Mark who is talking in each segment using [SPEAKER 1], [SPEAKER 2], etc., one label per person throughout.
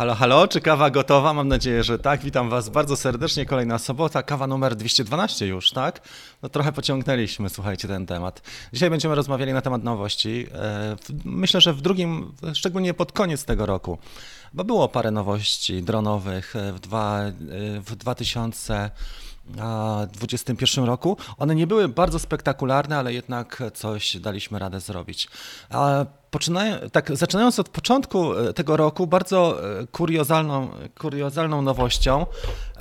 [SPEAKER 1] Halo, halo, czy kawa gotowa? Mam nadzieję, że tak. Witam Was bardzo serdecznie. Kolejna sobota, kawa numer 212 już, tak? No trochę pociągnęliśmy, słuchajcie, ten temat. Dzisiaj będziemy rozmawiali na temat nowości. E, myślę, że w drugim, szczególnie pod koniec tego roku, bo było parę nowości dronowych e, w, dwa, e, w 2000 2021 roku. One nie były bardzo spektakularne, ale jednak coś daliśmy radę zrobić. Tak, zaczynając od początku e, tego roku, bardzo e, kuriozalną, kuriozalną nowością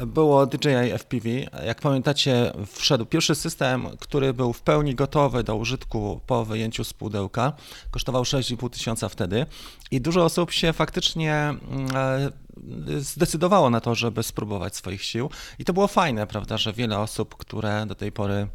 [SPEAKER 1] było DJI FPV. Jak pamiętacie, wszedł pierwszy system, który był w pełni gotowy do użytku po wyjęciu z pudełka. Kosztował 6,5 tysiąca wtedy i dużo osób się faktycznie mm, e, zdecydowało na to, żeby spróbować swoich sił. I to było fajne, prawda, że wiele osób, które do tej pory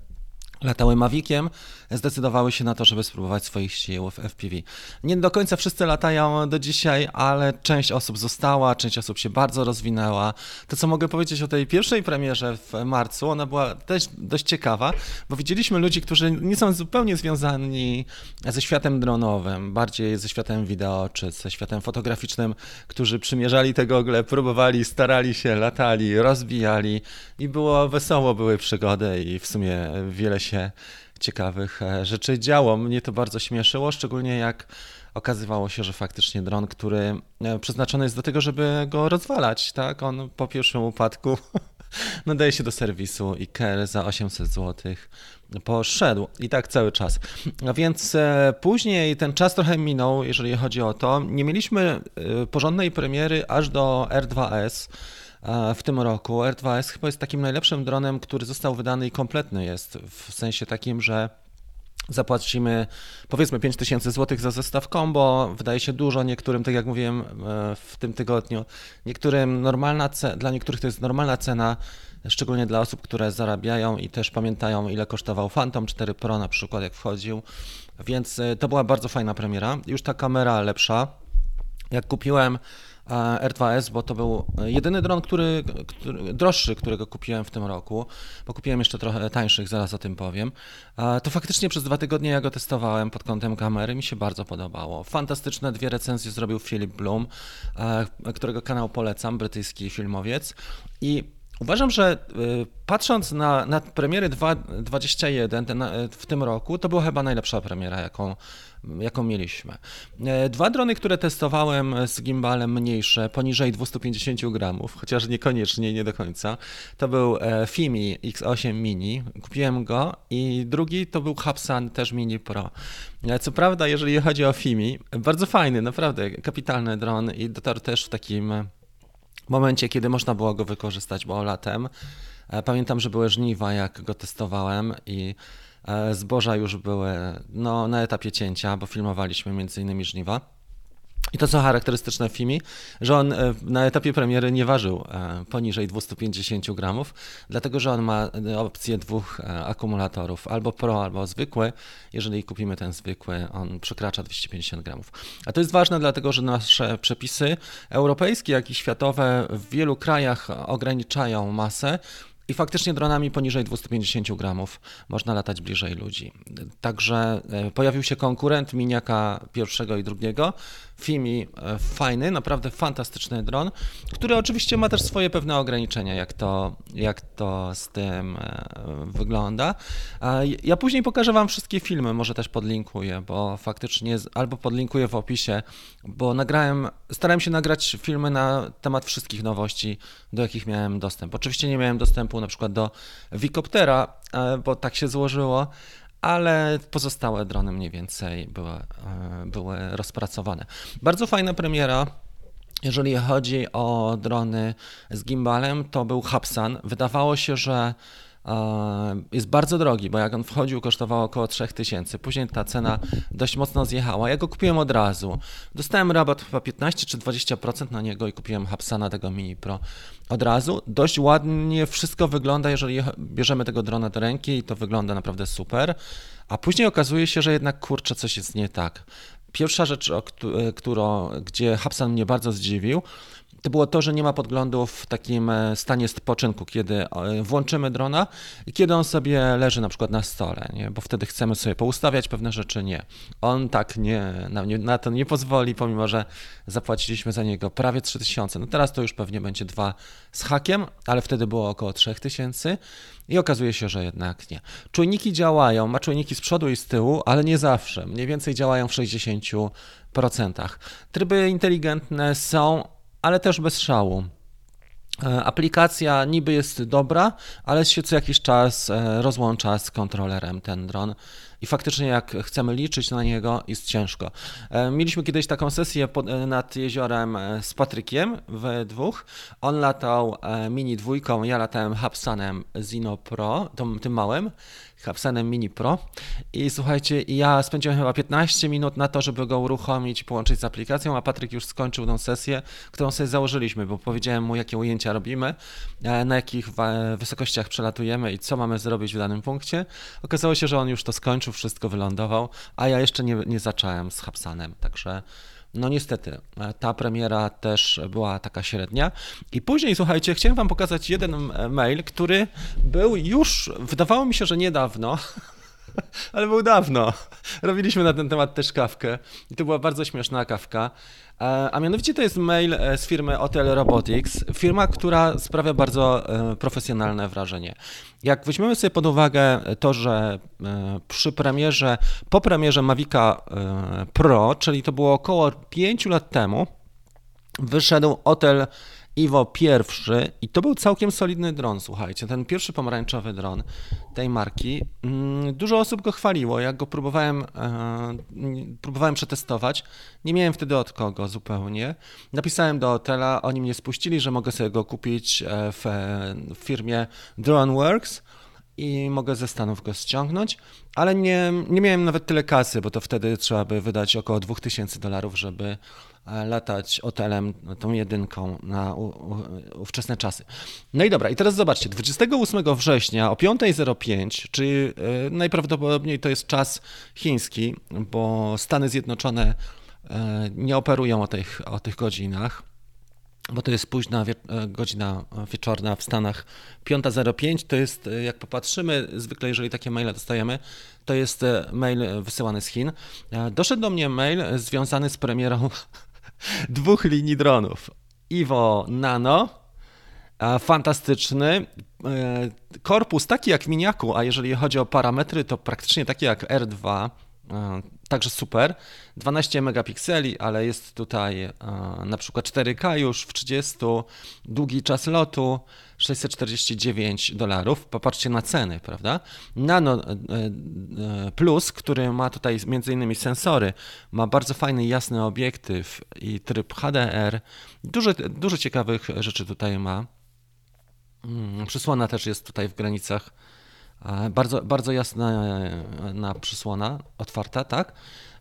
[SPEAKER 1] latały Maviciem, zdecydowały się na to, żeby spróbować swoich sił w FPV. Nie do końca wszyscy latają do dzisiaj, ale część osób została, część osób się bardzo rozwinęła. To, co mogę powiedzieć o tej pierwszej premierze w marcu, ona była też dość ciekawa, bo widzieliśmy ludzi, którzy nie są zupełnie związani ze światem dronowym, bardziej ze światem wideo czy ze światem fotograficznym, którzy przymierzali te gogle, próbowali, starali się, latali, rozbijali i było wesoło, były przygody i w sumie wiele się się ciekawych e, rzeczy działo. Mnie to bardzo śmieszyło, szczególnie jak okazywało się, że faktycznie dron, który e, przeznaczony jest do tego, żeby go rozwalać, tak? On po pierwszym upadku nadaje się do serwisu i KER za 800 zł poszedł i tak cały czas. A więc e, później ten czas trochę minął, jeżeli chodzi o to. Nie mieliśmy porządnej premiery aż do R2S w tym roku. R2S chyba jest takim najlepszym dronem, który został wydany i kompletny jest, w sensie takim, że zapłacimy powiedzmy 5000 zł za zestaw combo, wydaje się dużo, niektórym, tak jak mówiłem e, w tym tygodniu, niektórym normalna dla niektórych to jest normalna cena, szczególnie dla osób, które zarabiają i też pamiętają ile kosztował Phantom 4 Pro na przykład jak wchodził, więc e, to była bardzo fajna premiera. Już ta kamera lepsza. Jak kupiłem R2S, bo to był jedyny dron, który, który, droższy, którego kupiłem w tym roku, bo kupiłem jeszcze trochę tańszych, zaraz o tym powiem. To faktycznie przez dwa tygodnie ja go testowałem pod kątem kamery, mi się bardzo podobało. Fantastyczne dwie recenzje zrobił Philip Bloom, którego kanał polecam, brytyjski filmowiec i Uważam, że patrząc na, na premiery 2.21 w tym roku, to była chyba najlepsza premiera, jaką, jaką mieliśmy. E, dwa drony, które testowałem z gimbalem mniejsze, poniżej 250 gramów, chociaż niekoniecznie, nie do końca, to był e, Fimi X8 Mini, kupiłem go i drugi to był Hapsan też Mini Pro. E, co prawda, jeżeli chodzi o Fimi, bardzo fajny, naprawdę kapitalny dron i dotarł też w takim momencie, kiedy można było go wykorzystać, bo latem pamiętam, że były żniwa, jak go testowałem i zboża już były no, na etapie cięcia, bo filmowaliśmy innymi żniwa. I to, co charakterystyczne w filmie, że on e, na etapie premiery nie ważył e, poniżej 250 gramów, dlatego że on ma e, opcję dwóch akumulatorów, albo Pro, albo zwykły. Jeżeli kupimy ten zwykły, on przekracza 250 gramów. A to jest ważne, dlatego że nasze przepisy europejskie, jak i światowe w wielu krajach ograniczają masę i faktycznie dronami poniżej 250 gramów można latać bliżej ludzi. Także e, pojawił się konkurent Miniaka pierwszego i drugiego. Fimi e, fajny, naprawdę fantastyczny dron, który oczywiście ma też swoje pewne ograniczenia, jak to, jak to z tym e, wygląda. Ja później pokażę Wam wszystkie filmy, może też podlinkuję, bo faktycznie albo podlinkuję w opisie, bo nagrałem, starałem się nagrać filmy na temat wszystkich nowości, do jakich miałem dostęp. Oczywiście nie miałem dostępu na przykład do Wikoptera, e, bo tak się złożyło, ale pozostałe drony mniej więcej były, e, były rozpracowane. Bardzo fajna premiera. Jeżeli chodzi o drony z gimbalem, to był Hapsan. Wydawało się, że jest bardzo drogi, bo jak on wchodził, kosztował około 3000. Później ta cena dość mocno zjechała. Ja go kupiłem od razu. Dostałem rabat chyba 15 czy 20% na niego i kupiłem Hapsana tego Mini Pro od razu. Dość ładnie wszystko wygląda, jeżeli bierzemy tego drona do ręki i to wygląda naprawdę super. A później okazuje się, że jednak kurczę, coś jest nie tak. Pierwsza rzecz, o którą, gdzie Hapsan mnie bardzo zdziwił, to było to, że nie ma podglądu w takim e, stanie spoczynku, kiedy e, włączymy drona i kiedy on sobie leży na przykład na stole, nie? bo wtedy chcemy sobie poustawiać pewne rzeczy, nie. On tak nie, na, nie, na to nie pozwoli, pomimo że zapłaciliśmy za niego prawie 3000. No teraz to już pewnie będzie dwa z hakiem, ale wtedy było około 3000 i okazuje się, że jednak nie. Czujniki działają, ma czujniki z przodu i z tyłu, ale nie zawsze. Mniej więcej działają w 60%. Tryby inteligentne są, ale też bez szału. E, aplikacja niby jest dobra, ale się co jakiś czas e, rozłącza z kontrolerem ten dron i faktycznie jak chcemy liczyć na niego jest ciężko. E, mieliśmy kiedyś taką sesję nad jeziorem z Patrykiem we dwóch. On latał mini dwójką, ja latałem Hubsanem Zino Pro, tym małym Capsenem Mini Pro i słuchajcie, ja spędziłem chyba 15 minut na to, żeby go uruchomić i połączyć z aplikacją, a Patryk już skończył tą sesję, którą sobie założyliśmy, bo powiedziałem mu, jakie ujęcia robimy, e, na jakich wysokościach przelatujemy i co mamy zrobić w danym punkcie. Okazało się, że on już to skończył, wszystko wylądował, a ja jeszcze nie, nie zacząłem z Hapsanem, także no niestety, e, ta premiera też była taka średnia. I później, słuchajcie, chciałem wam pokazać jeden e, mail, który był już, wydawało mi się, że niedawno, ale był dawno. Robiliśmy na ten temat też kawkę i to była bardzo śmieszna kawka. E, a mianowicie to jest mail z firmy Hotel Robotics, firma, która sprawia bardzo profesjonalne wrażenie. Jak weźmiemy sobie pod uwagę to, że e, przy premierze, po premierze Mavica e, Pro, czyli to było około 5 lat temu, wyszedł Otel Iwo pierwszy i to był całkiem solidny dron, słuchajcie, ten pierwszy pomarańczowy dron tej marki. Mm, dużo osób go chwaliło, jak go próbowałem, e, próbowałem przetestować, nie miałem wtedy od kogo zupełnie. Napisałem do hotela, oni mnie spuścili, że mogę sobie go kupić e, w, w firmie DroneWorks i mogę ze Stanów go ściągnąć, ale nie, nie miałem nawet tyle kasy, bo to wtedy trzeba by wydać około 2000 dolarów, żeby e, latać hotelem, tą jedynką na ówczesne czasy. No i dobra, i teraz zobaczcie, 28 września o 5.05, czyli e, najprawdopodobniej to jest czas chiński, bo Stany Zjednoczone e, nie operują o tych, o tych godzinach, bo to jest późna wie e, godzina wieczorna w Stanach. 5.05 to jest, e, jak popatrzymy, zwykle jeżeli takie maile dostajemy, to jest e, mail wysyłany z Chin. Doszedł do mnie mail związany z premierą dwóch linii dronów. Iwo Nano, fantastyczny, korpus taki jak Miniaku, a jeżeli chodzi o parametry, to praktycznie taki jak R2, Także super. 12 megapikseli, ale jest tutaj na przykład 4K już w 30, długi czas lotu 649 dolarów. Popatrzcie na ceny, prawda? Nano e, e, Plus, który ma tutaj innymi sensory, ma bardzo fajny, jasny obiektyw i tryb HDR. Dużo, dużo ciekawych rzeczy tutaj ma. Mm, przysłona też jest tutaj w granicach bardzo, bardzo jasna e, na przysłona, otwarta, tak?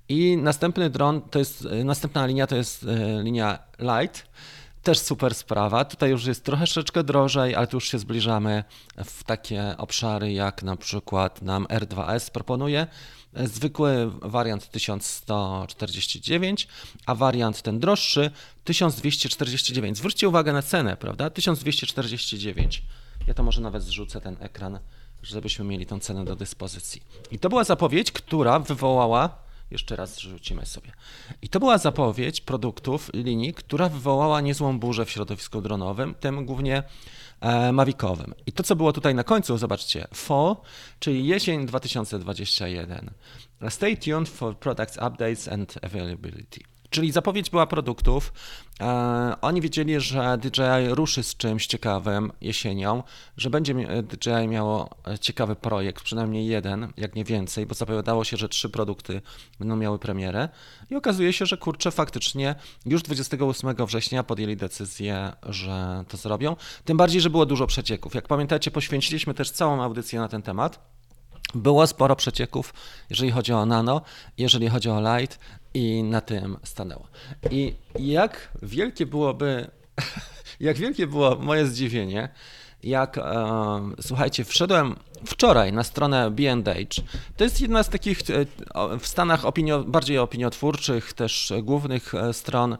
[SPEAKER 1] I następny dron, to jest, e, następna linia to jest e, linia Light, też super sprawa. Tutaj już jest troszeczkę drożej, ale tu już się zbliżamy w takie obszary, jak na przykład nam R2S proponuje. Zwykły wariant 1149, a wariant ten droższy 1249. Zwróćcie uwagę na cenę, prawda? 1249. Ja to może nawet zrzucę ten ekran żebyśmy mieli tą cenę do dyspozycji. I to była zapowiedź, która wywołała, jeszcze raz rzucimy sobie, i to była zapowiedź produktów linii, która wywołała niezłą burzę w środowisku dronowym, tym głównie e, Mavicowym. I to, co było tutaj na końcu, zobaczcie, fall, czyli jesień 2021. Stay tuned for products updates and availability. Czyli zapowiedź była produktów. E, oni wiedzieli, że DJI ruszy z czymś ciekawym jesienią, że będzie DJI miało ciekawy projekt, przynajmniej jeden, jak nie więcej, bo zapowiadało się, że trzy produkty będą miały premierę. I okazuje się, że kurczę, faktycznie już 28 września podjęli decyzję, że to zrobią. Tym bardziej, że było dużo przecieków. Jak pamiętacie, poświęciliśmy też całą audycję na ten temat. Było sporo przecieków, jeżeli chodzi o nano, jeżeli chodzi o light i na tym stanęło. I jak wielkie byłoby, jak wielkie było moje zdziwienie, jak, e, słuchajcie, wszedłem wczoraj na stronę B&H. To jest jedna z takich e, w Stanach opinio, bardziej opiniotwórczych, też głównych e, stron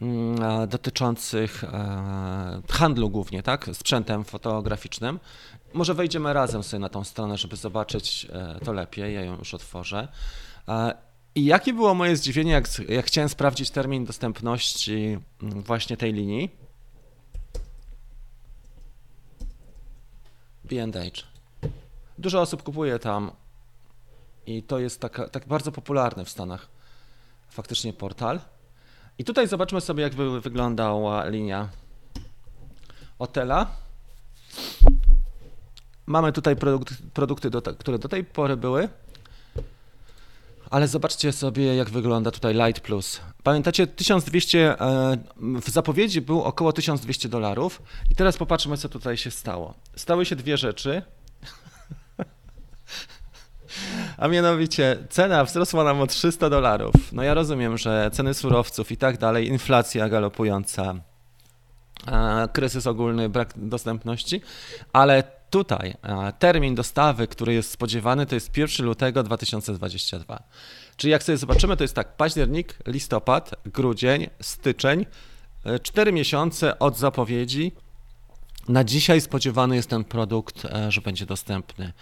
[SPEAKER 1] mm, dotyczących handlu głównie, tak, sprzętem fotograficznym. Może wejdziemy razem sobie na tą stronę, żeby zobaczyć to lepiej. Ja ją już otworzę. I jakie było moje zdziwienie, jak, jak chciałem sprawdzić termin dostępności mm, właśnie tej linii? B&H. Dużo osób kupuje tam i to jest tak bardzo popularny w Stanach faktycznie portal. I tutaj zobaczmy sobie, jak by wyglądała linia Otela. Mamy tutaj produkt, produkty, do, które do tej pory były. Ale zobaczcie sobie, jak wygląda tutaj Light Plus. Pamiętacie, 1200, e, w zapowiedzi był około 1200 dolarów i teraz popatrzmy, co tutaj się stało. Stały się dwie rzeczy. A mianowicie cena wzrosła nam o 300 dolarów. No ja rozumiem, że ceny surowców i tak dalej, inflacja galopująca, e, kryzys ogólny, brak dostępności, ale tutaj termin dostawy, który jest spodziewany, to jest 1 lutego 2022. Czyli jak sobie zobaczymy, to jest tak październik, listopad, grudzień, styczeń, 4 e, miesiące od zapowiedzi. Na dzisiaj spodziewany jest ten produkt, e, że będzie dostępny.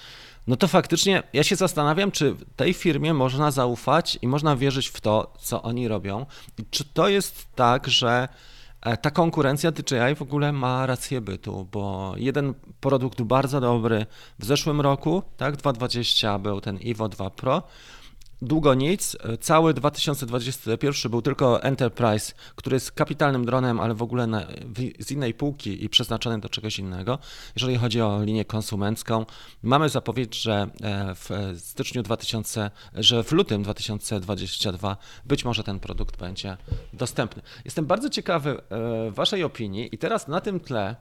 [SPEAKER 1] No to faktycznie ja się zastanawiam, czy tej firmie można zaufać i można wierzyć w to, co oni robią. I czy to jest tak, że E, ta konkurencja DJI w ogóle ma rację bytu, bo jeden produkt bardzo dobry w zeszłym roku, tak, 2020 był ten Evo 2 Pro, długo nic. Cały 2021 był tylko Enterprise, który jest kapitalnym dronem, ale w ogóle na, z innej półki i przeznaczony do czegoś innego. Jeżeli chodzi o linię konsumencką, mamy zapowiedź, że e, w styczniu 2000, że w lutym 2022 być może ten produkt będzie dostępny. Jestem bardzo ciekawy e, Waszej opinii i teraz na tym tle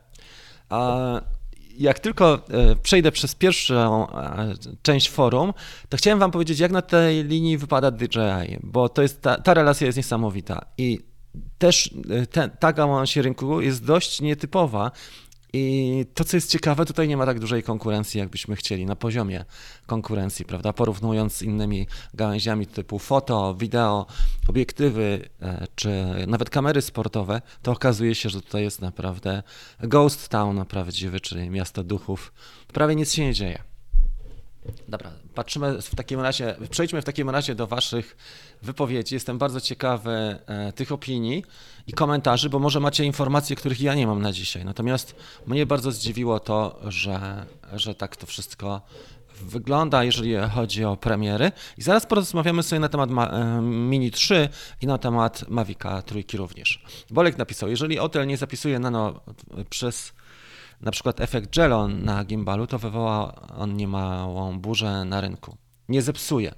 [SPEAKER 1] jak tylko e, przejdę przez pierwszą e, część forum, to chciałem wam powiedzieć, jak na tej linii wypada DJI, bo to jest ta, ta relacja jest niesamowita. I też e, ten, ta gałąź rynku jest dość nietypowa i to, co jest ciekawe, tutaj nie ma tak dużej konkurencji, jakbyśmy chcieli na poziomie konkurencji, prawda? Porównując z innymi gałęziami typu foto, wideo, obiektywy e, czy nawet kamery sportowe, to okazuje się, że tutaj jest naprawdę ghost town prawdziwy, czyli miasto duchów. Prawie nic się nie dzieje. Dobra, patrzymy w takim razie, przejdźmy w takim razie do Waszych wypowiedzi. Jestem bardzo ciekawy e, tych opinii i komentarzy, bo może macie informacje, których ja nie mam na dzisiaj. Natomiast mnie bardzo zdziwiło to, że, że tak to wszystko wygląda, jeżeli chodzi o premiery. I zaraz porozmawiamy sobie na temat e, Mini 3 i na temat Mavica trójki również. Bolek napisał, jeżeli hotel nie zapisuje nano przez na przykład efekt Jelon na gimbalu, to wywoła on niemałą burzę na rynku. Nie zepsuje.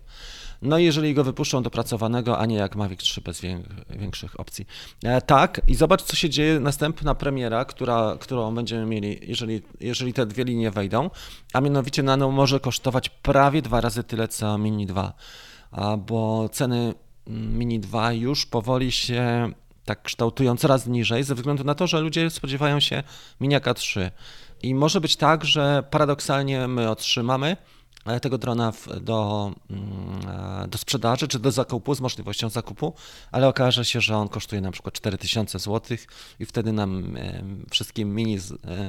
[SPEAKER 1] No jeżeli go wypuszczą dopracowanego, a nie jak Mavic 3 bez większych opcji. E, tak, i zobacz, co się dzieje. Następna premiera, która, którą będziemy mieli, jeżeli, jeżeli te dwie linie wejdą, a mianowicie Nano może kosztować prawie dwa razy tyle, co Mini 2, bo ceny Mini 2 już powoli się tak kształtują coraz niżej, ze względu na to, że ludzie spodziewają się Miniaka 3. I może być tak, że paradoksalnie my otrzymamy e, tego drona do, mm, e, do sprzedaży czy do zakupu z możliwością zakupu, ale okaże się, że on kosztuje na przykład 4000 zł i wtedy nam e, wszystkim mini,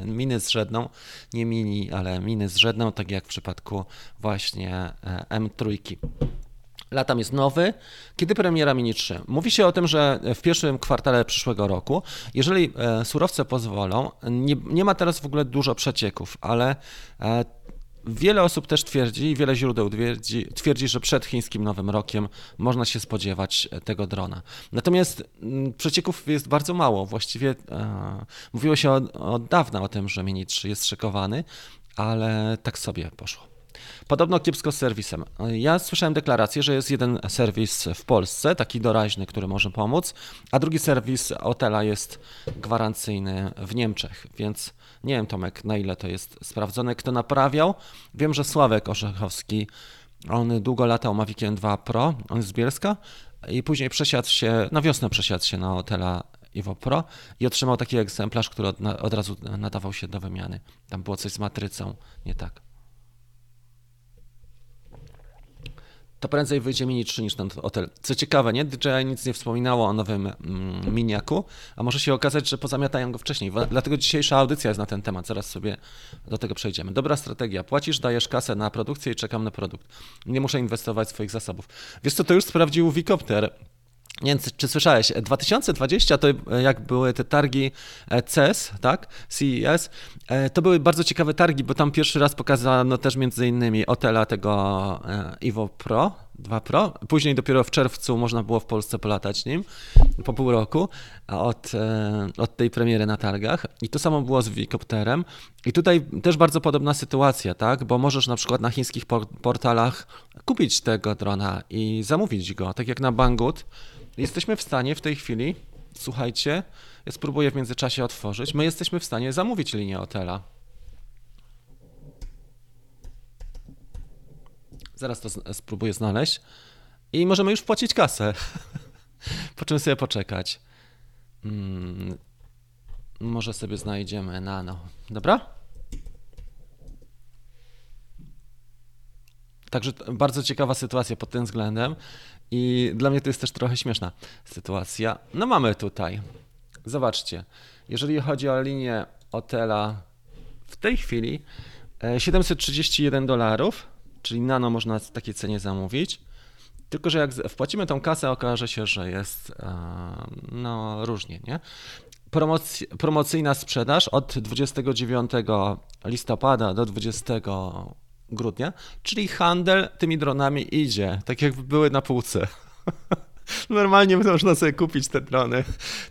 [SPEAKER 1] miny zrzedną, nie mini, ale miny zrzedną, tak jak w przypadku właśnie M3. Latam jest nowy. Kiedy premiera Mini 3? Mówi się o tym, że w pierwszym kwartale przyszłego roku, jeżeli e, surowce pozwolą, nie, nie ma teraz w ogóle dużo przecieków, ale e, Wiele osób też twierdzi, wiele źródeł twierdzi, twierdzi, że przed chińskim Nowym Rokiem można się spodziewać e, tego drona. Natomiast mm, przecieków jest bardzo mało. Właściwie mówiło się od, od dawna o tym, że Mini 3 jest szykowany, ale tak sobie poszło. Podobno kiepsko z serwisem. Ja słyszałem deklarację, że jest jeden serwis w Polsce, taki doraźny, który może pomóc, a drugi serwis Otela jest gwarancyjny w Niemczech, więc nie wiem Tomek, na ile to jest sprawdzone, kto naprawiał. Wiem, że Sławek Orzechowski, on długo latał Maviciem 2 Pro, on z Bielska i później przesiadł się, na wiosnę przesiadł się na Otela Evo Pro i otrzymał taki egzemplarz, który od, od razu nadawał się do wymiany. Tam było coś z matrycą, nie tak. To prędzej wyjdzie Mini 3 niż ten hotel. Co ciekawe, nie? DJI nic nie wspominało o nowym mm, miniaku, a może się okazać, że pozamiatają go wcześniej. Dlatego dzisiejsza audycja jest na ten temat. Zaraz sobie do tego przejdziemy. Dobra strategia. Płacisz, dajesz kasę na produkcję i czekam na produkt. Nie muszę inwestować swoich zasobów. Wiesz co, to już sprawdził Wikopter. Wiem, czy słyszałeś, 2020 to jak były te targi e, CES, tak, CES, e, to były bardzo ciekawe targi, bo tam pierwszy raz pokazano też między innymi Otela tego Evo e, Pro, 2 Pro, później dopiero w czerwcu można było w Polsce polatać nim, po pół roku od, od tej premiery na targach. I to samo było z Wikopterem i tutaj też bardzo podobna sytuacja, tak, bo możesz na przykład na chińskich portalach kupić tego drona i zamówić go, tak jak na Banggood, Jesteśmy w stanie w tej chwili, słuchajcie, ja spróbuję w międzyczasie otworzyć, my jesteśmy w stanie zamówić linię hotela. Zaraz to spróbuję znaleźć. I możemy już wpłacić kasę. po czym sobie poczekać. Hmm. Może sobie znajdziemy nano. Dobra? Także bardzo ciekawa sytuacja pod tym względem. I dla mnie to jest też trochę śmieszna sytuacja. No mamy tutaj, zobaczcie, jeżeli chodzi o linię Otela w tej chwili 731 e, dolarów, czyli nano można w takiej cenie zamówić. Tylko, że jak wpłacimy tą kasę, okaże się, że jest no różnie, nie? Promoc promocyjna sprzedaż od 29 listopada do 20 grudnia, czyli handel tymi dronami idzie, tak jakby były na półce. Normalnie można sobie kupić te drony.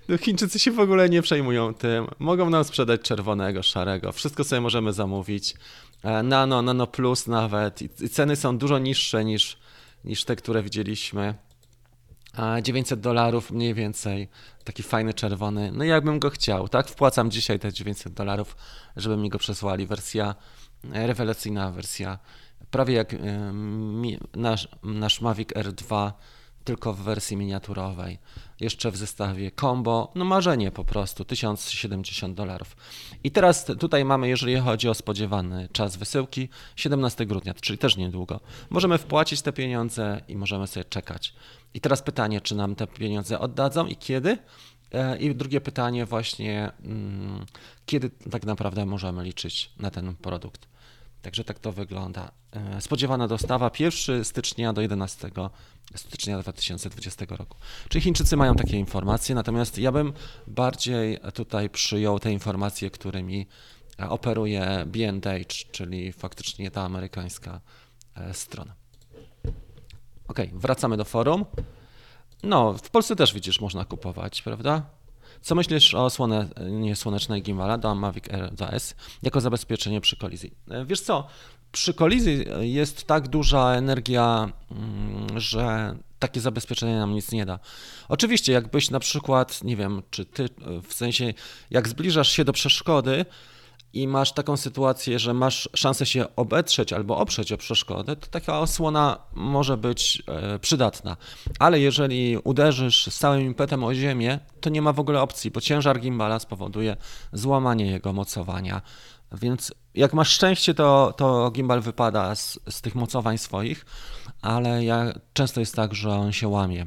[SPEAKER 1] No, Chińczycy się w ogóle nie przejmują tym. Mogą nam sprzedać czerwonego, szarego. Wszystko sobie możemy zamówić. E, nano, Nano Plus nawet. I ceny są dużo niższe niż, niż te, które widzieliśmy. 900 dolarów mniej więcej. Taki fajny czerwony. No jakbym go chciał, tak? Wpłacam dzisiaj te 900 dolarów, żeby mi go przesłali. Wersja rewelacyjna wersja, prawie jak e, nasz, nasz Mavic R2, tylko w wersji miniaturowej. Jeszcze w zestawie combo, no marzenie po prostu, 1070 dolarów. I teraz tutaj mamy, jeżeli chodzi o spodziewany czas wysyłki, 17 grudnia, czyli też niedługo. Możemy wpłacić te pieniądze i możemy sobie czekać. I teraz pytanie, czy nam te pieniądze oddadzą i kiedy? E, I drugie pytanie właśnie, mm, kiedy tak naprawdę możemy liczyć na ten produkt? Także tak to wygląda. E, spodziewana dostawa 1 stycznia do 11 stycznia 2020 roku. Czyli Chińczycy mają takie informacje, natomiast ja bym bardziej tutaj przyjął te informacje, którymi operuje B&H, czyli faktycznie ta amerykańska e, strona. Ok, wracamy do forum. No, w Polsce też widzisz, można kupować, prawda? Co myślisz o słone, nie słonecznej gimbala do Mavic Air 2S jako zabezpieczenie przy kolizji? E, wiesz co, przy kolizji jest tak duża energia, mm, że takie zabezpieczenie nam nic nie da. Oczywiście, jakbyś na przykład, nie wiem, czy ty, w sensie, jak zbliżasz się do przeszkody, i masz taką sytuację, że masz szansę się obetrzeć albo oprzeć o przeszkodę, to taka osłona może być e, przydatna. Ale jeżeli uderzysz z całym impetem o ziemię, to nie ma w ogóle opcji, bo ciężar gimbala spowoduje złamanie jego mocowania. Więc jak masz szczęście, to, to gimbal wypada z, z tych mocowań swoich, ale ja, często jest tak, że on się łamie.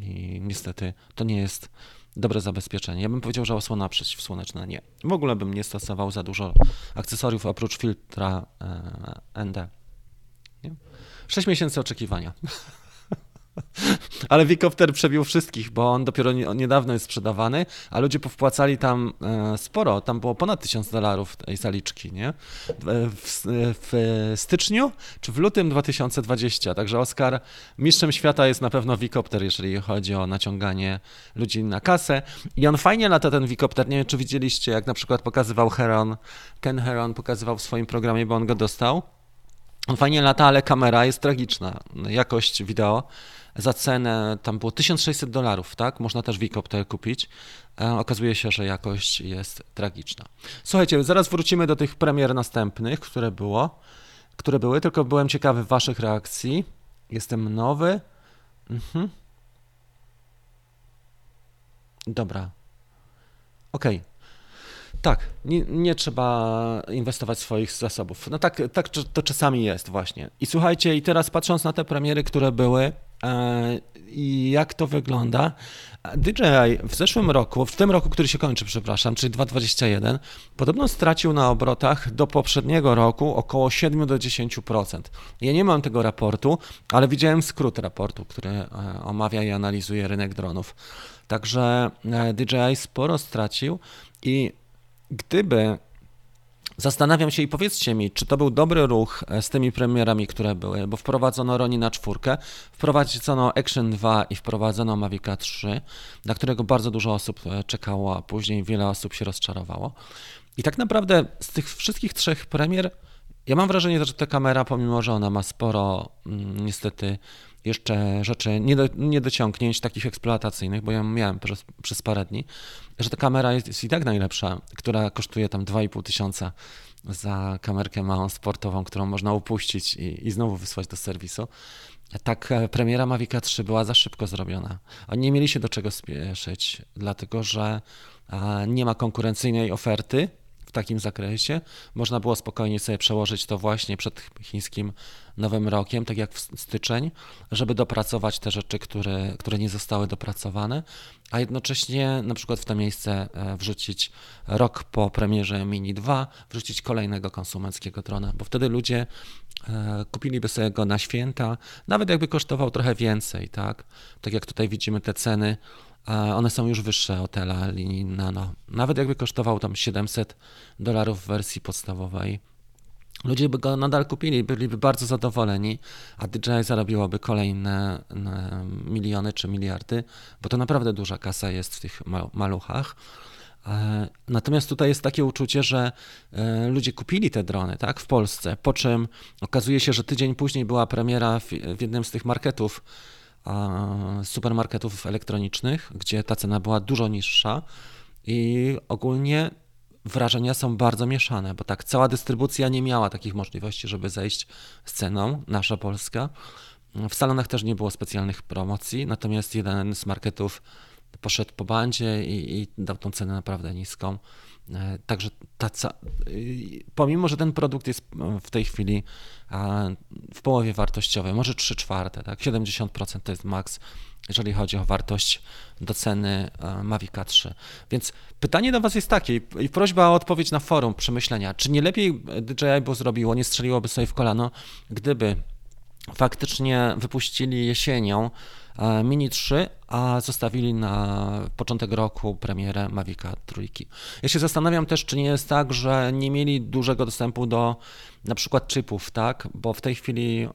[SPEAKER 1] I niestety to nie jest dobre zabezpieczenie. Ja bym powiedział, że osłona przeciwsłoneczna nie. W ogóle bym nie stosował za dużo akcesoriów oprócz filtra e, ND. Nie? 6 miesięcy oczekiwania. Ale Wikopter przebił wszystkich, bo on dopiero niedawno jest sprzedawany, a ludzie powpłacali tam e, sporo. Tam było ponad 1000 dolarów tej zaliczki, nie? W, w, styczniu czy w lutym 2020. Także Oscar mistrzem świata jest na pewno Wikopter, jeżeli chodzi o naciąganie ludzi na kasę. I on fajnie lata ten Wikopter. Nie wiem, czy widzieliście, jak na przykład pokazywał Heron, Ken Heron pokazywał w swoim programie, bo on go dostał. On fajnie lata, ale kamera jest tragiczna. Jakość wideo za cenę, tam było 1600 dolarów, tak? Można też Wikopter kupić. E, okazuje się, że jakość jest tragiczna. Słuchajcie, zaraz wrócimy do tych premier następnych, które było, które były, tylko byłem ciekawy waszych reakcji. Jestem nowy. Mhm. Dobra. Okej. Okay.
[SPEAKER 2] Tak, nie, nie, trzeba inwestować swoich zasobów. No tak, tak to czasami jest właśnie. I słuchajcie, i teraz patrząc na te premiery, które były i jak to wygląda, DJI w zeszłym roku, w tym roku, który się kończy, przepraszam, czyli 2021, podobno stracił na obrotach do poprzedniego roku około 7 do 10%. Ja nie mam tego raportu, ale widziałem skrót raportu, który e, omawia i analizuje rynek dronów. Także e, DJI sporo stracił i gdyby Zastanawiam się i powiedzcie mi, czy to był dobry ruch e, z tymi premierami, które były, bo wprowadzono Roni na czwórkę, wprowadzono Action 2 i wprowadzono Mavica 3, na którego bardzo dużo osób e, czekało, a później wiele osób się rozczarowało. I tak naprawdę z tych wszystkich trzech premier, ja mam wrażenie, że ta kamera, pomimo że ona ma sporo mm, niestety jeszcze rzeczy, niedociągnięć takich eksploatacyjnych, bo ja miałem przez, przez parę dni, że ta kamera jest, jest i tak najlepsza, która kosztuje tam 2,5 tysiąca za kamerkę małą sportową, którą można upuścić i, i znowu wysłać do serwisu. Tak, e, premiera Mavic 3 była za szybko zrobiona. Oni nie mieli się do czego spieszyć, dlatego że nie ma konkurencyjnej oferty w takim zakresie. Można było spokojnie sobie przełożyć to właśnie przed chińskim Nowym Rokiem, tak jak w styczeń, żeby dopracować te rzeczy, które, które nie zostały dopracowane, a jednocześnie na przykład w to miejsce e, wrzucić rok po premierze Mini 2, wrzucić kolejnego konsumenckiego drona, bo wtedy ludzie e, kupiliby sobie go na święta, nawet jakby kosztował trochę więcej, tak? Tak jak tutaj widzimy te ceny, one są już wyższe hotela linii Nano. Nawet jakby kosztował tam 700 dolarów w wersji podstawowej, ludzie by go nadal kupili, byliby bardzo zadowoleni, a DJI zarobiłoby kolejne miliony czy miliardy, bo to naprawdę duża kasa jest w tych maluchach. E, natomiast tutaj jest takie uczucie, że e, ludzie kupili te drony tak, w Polsce, po czym okazuje się, że tydzień później była premiera w jednym z tych marketów, supermarketów elektronicznych, gdzie ta cena była dużo niższa i ogólnie wrażenia są bardzo mieszane, bo tak cała dystrybucja nie miała takich możliwości, żeby zejść z ceną, nasza Polska. W salonach też nie było specjalnych promocji, natomiast jeden z marketów poszedł po bandzie i, i dał tą cenę naprawdę niską. E, także ta, pomimo, że ten produkt jest w tej chwili w połowie wartościowej, może 3 czwarte, tak? 70% to jest maks, jeżeli chodzi o wartość do ceny e, Mavic 3. Więc pytanie do Was jest takie i prośba o odpowiedź na forum przemyślenia. Czy nie lepiej DJI by zrobiło, nie strzeliłoby sobie w kolano, gdyby faktycznie wypuścili jesienią e, Mini 3, a zostawili na początek roku premierę Mavica trójki. Ja się zastanawiam też, czy nie jest tak, że nie mieli dużego dostępu do na przykład chipów, tak? Bo w tej chwili e,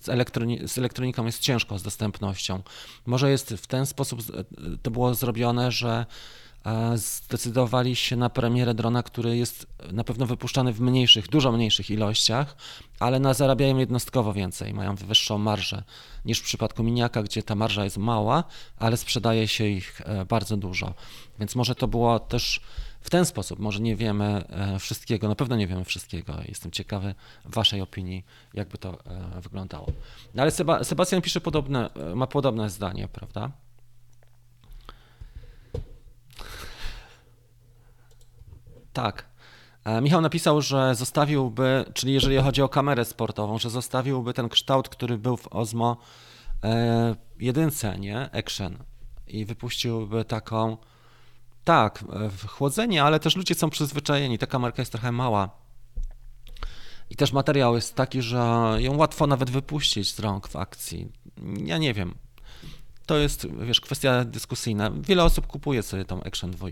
[SPEAKER 2] z, elektroni z elektroniką jest ciężko z dostępnością. Może jest w ten sposób e, to było zrobione, że zdecydowali się na premierę drona, który jest na pewno wypuszczany w mniejszych, dużo mniejszych ilościach, ale na zarabiają jednostkowo więcej, mają wyższą marżę niż w przypadku miniaka, gdzie ta marża jest mała, ale sprzedaje się ich e, bardzo dużo. Więc może to było też w ten sposób, może nie wiemy e, wszystkiego, na pewno nie wiemy wszystkiego. Jestem ciekawy Waszej opinii, jakby to e, wyglądało. No ale Sebastian pisze podobne, ma podobne zdanie, prawda? Tak. E, Michał napisał, że zostawiłby, czyli jeżeli chodzi o kamerę sportową, że zostawiłby ten kształt, który był w Osmo e, jedynce, nie? Action. I wypuściłby taką, tak, e, chłodzenie, ale też ludzie są przyzwyczajeni. Ta kamerka jest trochę mała. I też materiał jest taki, że ją łatwo nawet wypuścić z rąk w akcji. Ja nie wiem. To jest, wiesz, kwestia dyskusyjna. Wiele osób kupuje sobie tą Action 2.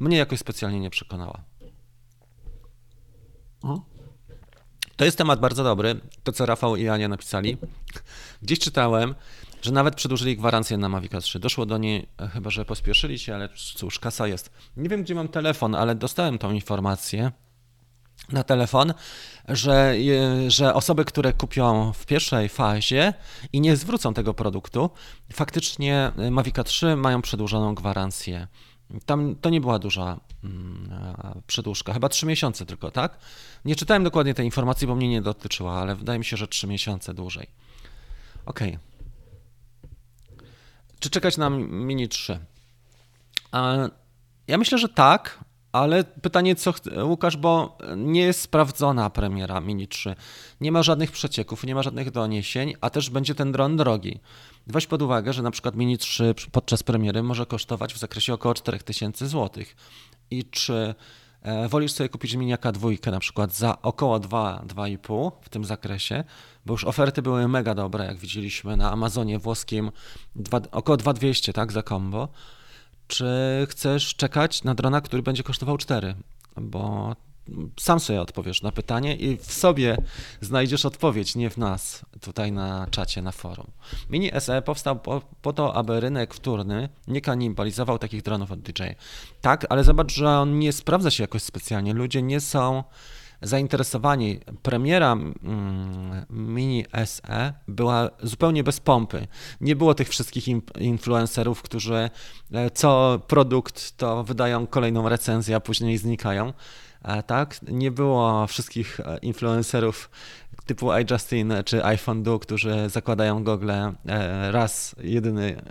[SPEAKER 2] Mnie jakoś specjalnie nie przekonała. To jest temat bardzo dobry, to co Rafał i Ania napisali. Gdzieś czytałem, że nawet przedłużyli gwarancję na Mavic 3. Doszło do niej, e, chyba że pospieszyli się, ale cóż, kasa jest. Nie wiem, gdzie mam telefon, ale dostałem tą informację na telefon, że, że osoby, które kupią w pierwszej fazie i nie zwrócą tego produktu, faktycznie e, Mavic 3 mają przedłużoną gwarancję tam to nie była duża mm, przedłużka, chyba trzy miesiące tylko, tak? Nie czytałem dokładnie tej informacji, bo mnie nie dotyczyła, ale wydaje mi się, że trzy miesiące dłużej. Ok. Czy czekać na Mini 3? Ja myślę, że tak, Ale pytanie, co Łukasz, bo nie jest sprawdzona premiera Mini 3. Nie ma żadnych przecieków, nie ma żadnych doniesień, a też będzie ten dron drogi. Weź pod uwagę, że na przykład Mini 3 podczas premiery może kosztować w zakresie około 4000 zł. I czy e, wolisz sobie kupić Miniaka dwójkę na przykład za około 2-2,5 w tym zakresie, bo już oferty były mega dobre, jak widzieliśmy na Amazonie włoskim, dwa, około 2200 tak, za combo, czy chcesz czekać na drona, który będzie kosztował 4? Bo sam sobie odpowiesz na pytanie i w sobie znajdziesz odpowiedź, nie w nas, tutaj na czacie, na forum. Mini SE powstał po, po to, aby rynek wtórny nie kanibalizował takich dronów od DJI. Tak, ale zobacz, że on nie sprawdza się jakoś specjalnie. Ludzie nie są zainteresowani. Premiera mm, Mini SE była zupełnie bez pompy. Nie było tych wszystkich influencerów, którzy e, co produkt to wydają kolejną recenzję, a później znikają. E, Tak, nie było wszystkich e, influencerów typu iJustin czy Do, którzy zakładają gogle e, raz, jedyny,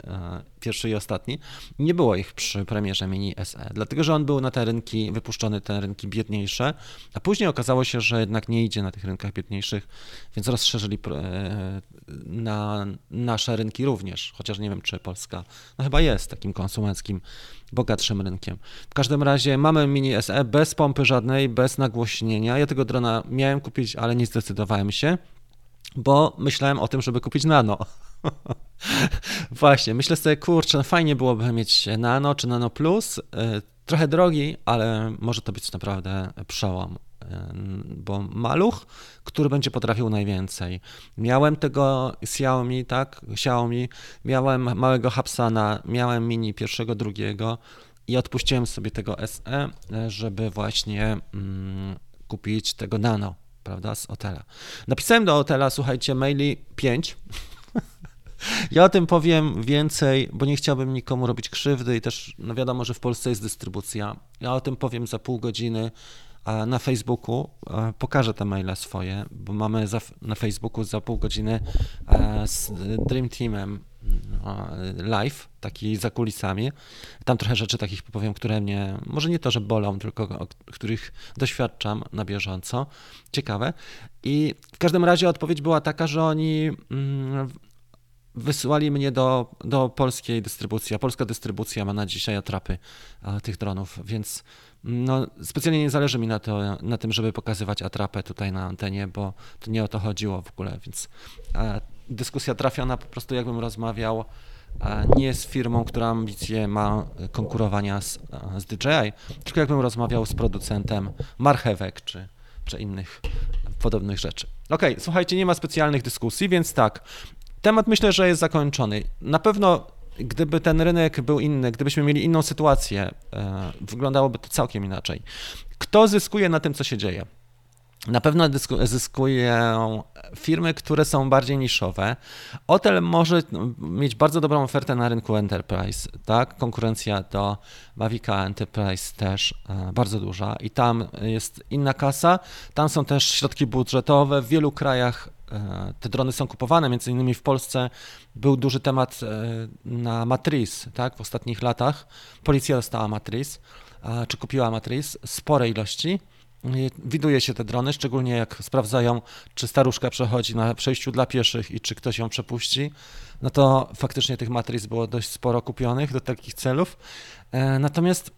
[SPEAKER 2] pierwszy i ostatni. Nie było ich przy premierze Mini SE, dlatego że on był na te rynki, wypuszczony te rynki biedniejsze, a później okazało się, że jednak nie idzie na tych rynkach biedniejszych, więc rozszerzyli na nasze rynki również, chociaż nie wiem, czy Polska, no chyba jest takim konsumenckim, bogatszym rynkiem. W każdym razie mamy Mini SE bez pompy żadnej, bez nagłośnienia. Ja tego drona miałem kupić, ale nie zdecydowałem się, bo myślałem o tym, żeby kupić Nano. Właśnie, myślę sobie, kurczę, no fajnie byłoby mieć Nano czy Nano Plus. Y, Trochę drogi, ale może to być naprawdę przełom, bo maluch, który będzie potrafił najwięcej. Miałem tego Xiaomi, tak, Xiaomi, miałem małego Hapsana, miałem mini pierwszego, drugiego i odpuściłem sobie tego SE, żeby właśnie mm, kupić tego Nano, prawda, z Otela. Napisałem do Otela, słuchajcie, maili 5. Ja o tym powiem więcej, bo nie chciałbym nikomu robić krzywdy i też no wiadomo, że w Polsce jest dystrybucja. Ja o tym powiem za pół godziny a na Facebooku. e, Pokażę te maile swoje, bo mamy za, na Facebooku za pół godziny e, z Dream Teamem no, live, taki za kulisami. Tam trochę rzeczy takich powiem, które mnie, może nie to, że bolą, tylko o których doświadczam na bieżąco. Ciekawe. I w każdym razie odpowiedź była taka, że oni mm, wysłali mnie do, do polskiej dystrybucji, a polska dystrybucja ma na dzisiaj atrapy e, tych dronów, więc no, specjalnie nie zależy mi na, to, na tym, żeby pokazywać atrapę tutaj na antenie, bo to nie o to chodziło w ogóle, więc dyskusja trafiona po prostu jakbym rozmawiał nie z firmą, która ambicje ma konkurowania z, z DJI, tylko jakbym rozmawiał z producentem marchewek czy, czy innych podobnych rzeczy. Okej, słuchajcie, nie ma specjalnych dyskusji, więc tak, temat myślę, że jest zakończony. Na pewno gdyby ten rynek był inny, gdybyśmy mieli inną sytuację, e, wyglądałoby to całkiem inaczej. Kto zyskuje na tym, co się dzieje? Na pewno zyskują firmy, które są bardziej niszowe. Hotel może mieć bardzo dobrą ofertę na rynku enterprise, tak? Konkurencja do Mavica Enterprise też e, bardzo duża i tam jest inna kasa, tam są też środki budżetowe. W wielu krajach te drony są kupowane, między innymi w Polsce był duży temat e, na Matriz, tak? W ostatnich latach policja dostała Matriz, czy kupiła Matriz, spore ilości. Widuje się te drony, szczególnie jak sprawdzają, czy staruszka przechodzi na przejściu dla pieszych i czy ktoś ją przepuści. No to faktycznie tych matryc było dość sporo kupionych do takich celów. E, Natomiast e,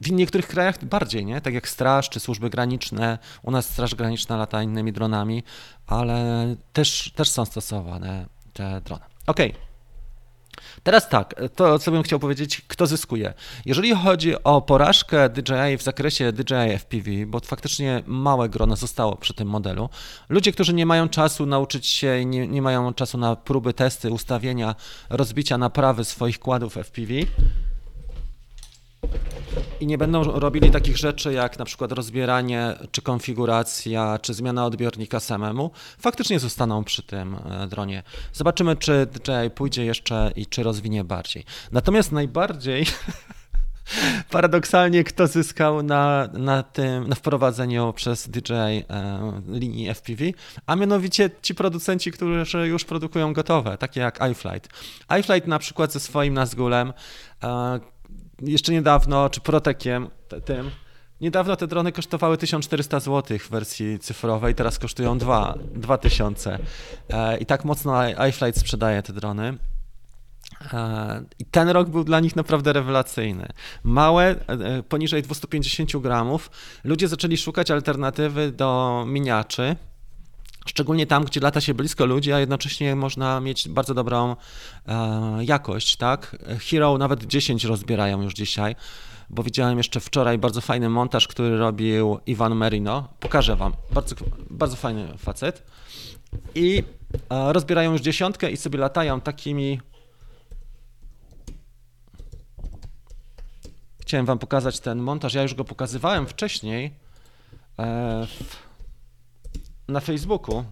[SPEAKER 2] w niektórych krajach bardziej, nie? Tak jak straż czy służby graniczne. U nas straż graniczna lata innymi dronami, ale też, też są stosowane te drony. Okej. Teraz tak, to co bym chciał powiedzieć, kto zyskuje. Jeżeli chodzi o porażkę DJI w zakresie DJI FPV, bo faktycznie małe grono zostało przy tym modelu, ludzie, którzy nie mają czasu nauczyć się i nie, nie mają czasu na próby, testy, ustawienia, rozbicia naprawy swoich kładów FPV, i nie będą robili takich rzeczy jak na przykład rozbieranie, czy konfiguracja, czy zmiana odbiornika samemu, faktycznie zostaną przy tym e, dronie. Zobaczymy, czy DJI pójdzie jeszcze i czy rozwinie bardziej. Natomiast najbardziej paradoksalnie kto zyskał na, na tym, na wprowadzeniu przez DJI e, linii FPV, a mianowicie ci producenci, którzy już produkują gotowe, takie jak iFlight. iFlight na przykład ze swoim Nazgulem e, jeszcze niedawno, czy Protekiem, t- tym, Niedawno te drony kosztowały 1400 zł w wersji cyfrowej, teraz kosztują 2, 2000. E, I tak mocno iFlight sprzedaje te drony. E, I ten rok był dla nich naprawdę rewelacyjny. Małe, e, poniżej 250 gramów, ludzie zaczęli szukać alternatywy do miniaczy, szczególnie tam, gdzie lata się blisko ludzi, a jednocześnie można mieć bardzo dobrą e, jakość, tak? Hero nawet 10 rozbierają już dzisiaj, bo widziałem jeszcze wczoraj bardzo fajny montaż, który robił Iwan Merino. Pokażę wam. Bardzo, bardzo fajny facet. I e, rozbierają już dziesiątkę i sobie latają takimi Chciałem wam pokazać ten montaż. Ja już go pokazywałem wcześniej e, na Facebooku.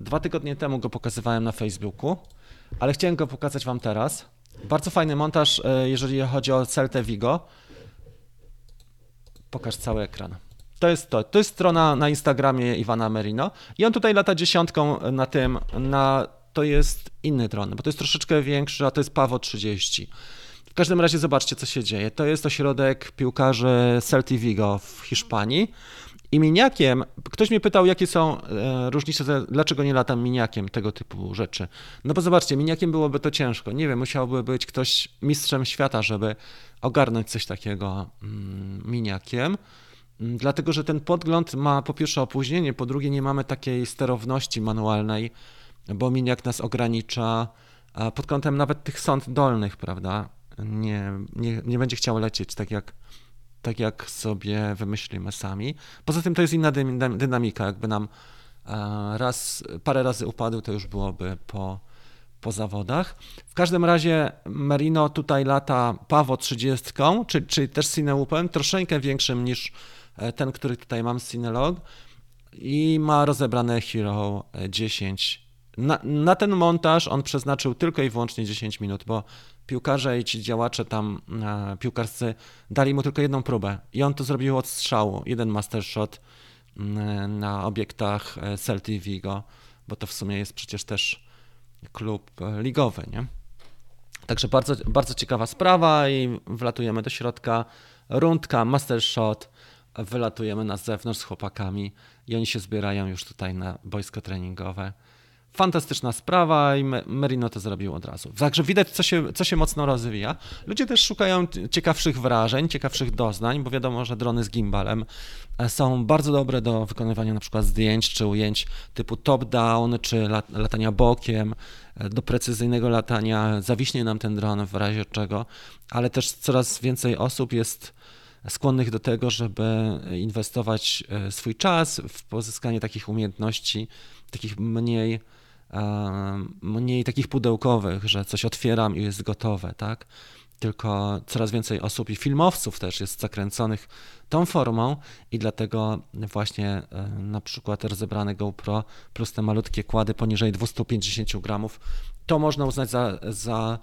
[SPEAKER 2] Dwa tygodnie temu go pokazywałem na Facebooku, ale chciałem go pokazać wam teraz. Bardzo fajny montaż, e, jeżeli chodzi o Celtę Vigo. Pokaż cały ekran. To jest to. To jest strona na Instagramie Iwana Merino. I on tutaj lata dziesiątką na tym, na, to jest inny dron, bo to jest troszeczkę większy, a to jest Pawo 30. W każdym razie zobaczcie, co się dzieje. To jest ośrodek piłkarzy Celti Vigo w Hiszpanii. I miniakiem, ktoś mnie pytał, jakie są e, różnice, dlaczego nie latam miniakiem, tego typu rzeczy. No bo zobaczcie, miniakiem byłoby to ciężko. Nie wiem, musiałby być ktoś mistrzem świata, żeby ogarnąć coś takiego mm, miniakiem. Mm, dlatego, że ten podgląd ma po pierwsze opóźnienie, po drugie nie mamy takiej sterowności manualnej, bo miniak nas ogranicza pod kątem nawet tych sąd dolnych, prawda? Nie, nie, nie będzie chciał lecieć tak jak tak jak sobie wymyślimy sami. Poza tym to jest inna dynamika, jakby nam e, raz, parę razy upadł, to już byłoby po, po zawodach. W każdym razie Merino tutaj lata Pawo 30, czyli, czyli też Cineupem, troszeczkę większym niż e, ten, który tutaj mam Cinelog i ma rozebrane Hero 10. Na, na ten montaż on przeznaczył tylko i wyłącznie 10 minut, bo piłkarze i ci działacze tam e, piłkarscy dali mu tylko jedną próbę. I on to zrobił od strzału, jeden master shot mm, na obiektach e, Celtic Vigo, bo to w sumie jest przecież też klub e, ligowy, nie? Także bardzo, bardzo ciekawa sprawa i wlatujemy do środka, rundka, master shot, wylatujemy na zewnątrz z chłopakami i oni się zbierają już tutaj na boisko treningowe fantastyczna sprawa i Merino to zrobił od razu. Także widać, co się, co się mocno rozwija. Ludzie też szukają ciekawszych wrażeń, ciekawszych doznań, bo wiadomo, że drony z gimbalem e, są bardzo dobre do wykonywania na przykład zdjęć czy ujęć typu top-down, czy latania bokiem, e, do precyzyjnego latania zawiśnie nam ten dron w razie czego, ale też coraz więcej osób jest skłonnych do tego, żeby inwestować e, swój czas w pozyskanie takich umiejętności, takich mniej mniej takich pudełkowych, że coś otwieram i jest gotowe, tak? Tylko coraz więcej osób i filmowców też jest zakręconych tą formą i dlatego właśnie e, na przykład rozebrane GoPro plus te malutkie kłady poniżej 250 gramów, to można uznać za, za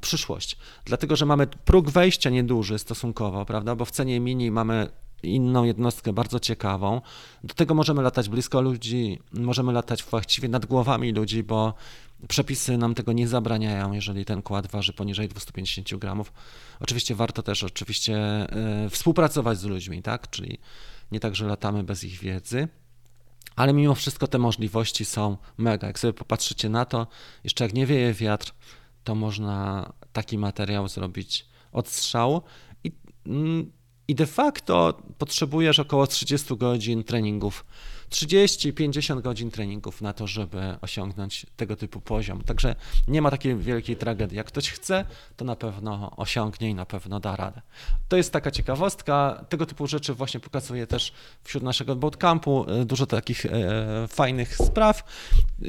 [SPEAKER 2] przyszłość. Dlatego, że mamy próg wejścia nieduży stosunkowo, prawda? Bo w cenie mini mamy inną jednostkę bardzo ciekawą. Do tego możemy latać blisko ludzi, możemy latać właściwie nad głowami ludzi, bo przepisy nam tego nie zabraniają, jeżeli ten kład waży poniżej 250 gramów. Oczywiście warto też oczywiście e, współpracować z ludźmi, tak? Czyli nie tak, że latamy bez ich wiedzy. Ale mimo wszystko te możliwości są mega. Jak sobie popatrzycie na to, jeszcze jak nie wieje wiatr, to można taki materiał zrobić od strzału. I mm, i de facto potrzebujesz około 30 godzin treningów 30-50 godzin treningów na to, żeby osiągnąć tego typu poziom. Także nie ma takiej wielkiej tragedii. Jak ktoś chce, to na pewno osiągnie i na pewno da radę. To jest taka ciekawostka. Tego typu rzeczy właśnie pokazuję też wśród naszego bootcampu. Dużo takich e, fajnych spraw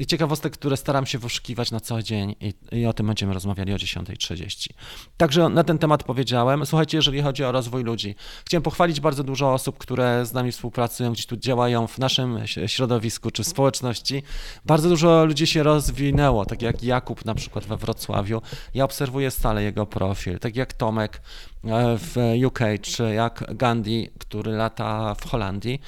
[SPEAKER 2] ciekawostek, które staram się wyszukiwać na co dzień i, i o tym będziemy rozmawiali o 10.30. Także na ten temat powiedziałem. Słuchajcie, jeżeli chodzi o rozwój ludzi, chciałem pochwalić bardzo dużo osób, które z nami współpracują, gdzieś tu działają w naszym środowisku czy społeczności, bardzo dużo ludzi się rozwinęło, tak jak Jakub na przykład we Wrocławiu. Ja obserwuję stale jego profil, tak jak Tomek e, w UK, czy jak Gandhi, który lata w Holandii.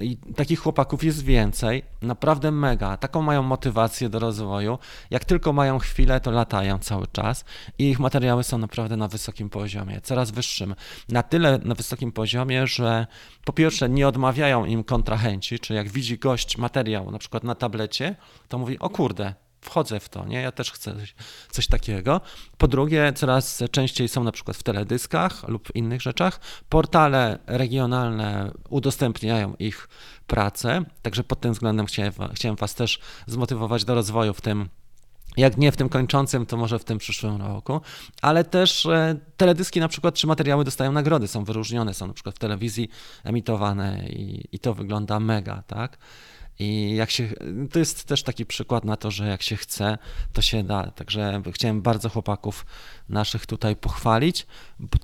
[SPEAKER 2] I takich chłopaków jest więcej, naprawdę mega. Taką mają motywację do rozwoju. Jak tylko mają chwilę, to latają cały czas i ich materiały są naprawdę na wysokim poziomie, coraz wyższym. Na tyle na wysokim poziomie, że po pierwsze nie odmawiają im kontrahenci, czy jak widzi gość materiał na przykład na tablecie, to mówi: O kurde, wchodzę w to, nie? Ja też chcę coś, takiego. Po drugie, coraz częściej są na przykład w teledyskach lub innych rzeczach. Portale regionalne udostępniają ich pracę, także pod tym względem chciałem, chciałem Was też zmotywować do rozwoju w tym jak nie w tym kończącym, to może w tym przyszłym roku, ale też e, teledyski na przykład, czy materiały dostają nagrody, są wyróżnione, są na przykład w telewizji emitowane i, i to wygląda mega, tak? I jak się, to jest też taki przykład na to, że jak się chce, to się da. Także chciałem bardzo chłopaków naszych tutaj pochwalić.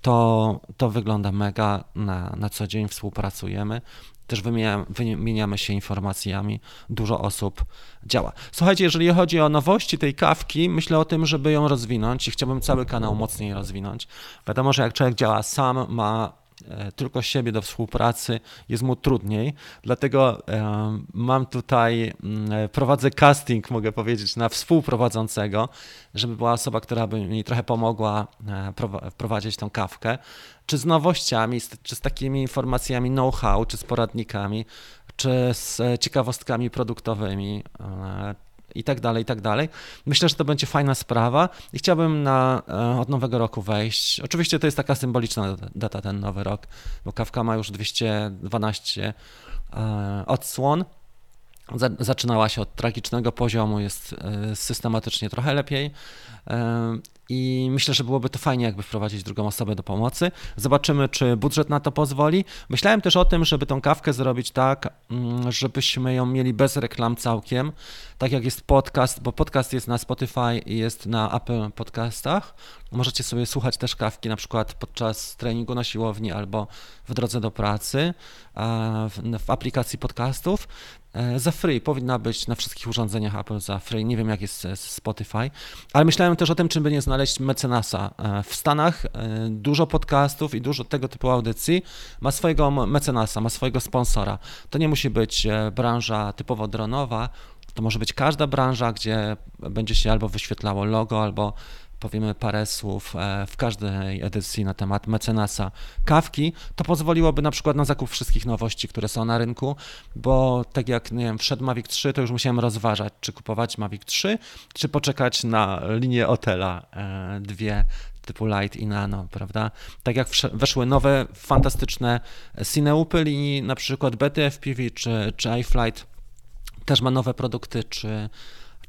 [SPEAKER 2] To, to wygląda mega. Na, na co dzień współpracujemy. Też wymieniamy, wymieniamy się informacjami. Dużo osób działa. Słuchajcie, jeżeli chodzi o nowości tej kawki, myślę o tym, żeby ją rozwinąć i chciałbym cały kanał mocniej rozwinąć. Wiadomo, że jak człowiek działa sam, ma tylko siebie do współpracy, jest mu trudniej. Dlatego e, mam tutaj, mm, e, prowadzę casting, mogę powiedzieć, na współprowadzącego, żeby była osoba, która by mi trochę pomogła wprowadzić tą kawkę. Czy z nowościami, czy z takimi informacjami know-how, czy z poradnikami, czy z ciekawostkami produktowymi, i tak dalej, i tak dalej. Myślę, że to będzie fajna sprawa i chciałbym na, e, od nowego roku wejść. Oczywiście to jest taka symboliczna data, ten nowy rok, bo Kawka ma już 212 e, odsłon. Zaczynała się od tragicznego poziomu, jest e, systematycznie trochę lepiej i myślę, że byłoby to fajnie, jakby wprowadzić drugą osobę do pomocy. Zobaczymy, czy budżet na to pozwoli. Myślałem też o tym, żeby tą kawkę zrobić tak, mm, żebyśmy ją mieli bez reklam całkiem, tak jak jest podcast, bo podcast jest na Spotify i jest na Apple Podcastach. Możecie sobie słuchać też kawki na przykład podczas treningu na siłowni albo w drodze do pracy w aplikacji podcastów. E, za free, powinna być na wszystkich urządzeniach Apple za free. Nie wiem, jak jest z Spotify, ale myślałem też o tym, czym by nie znaleźć mecenasa. E, w Stanach e, dużo podcastów i dużo tego typu audycji ma swojego mecenasa, ma swojego sponsora. To nie musi być branża typowo dronowa, to może być każda branża, gdzie będzie się albo wyświetlało logo, albo powiemy parę słów e, w każdej edycji na temat mecenasa kawki, to pozwoliłoby na przykład na zakup wszystkich nowości, które są na rynku, bo tak jak nie wiem, wszedł Mavic 3, to już musiałem rozważać, czy kupować Mavic 3, czy poczekać na linię Otela e, dwie typu Light i Nano, prawda? Tak jak weszły nowe, fantastyczne Cineupy linii, na przykład BTFPV czy, czy iFlight też ma nowe produkty, czy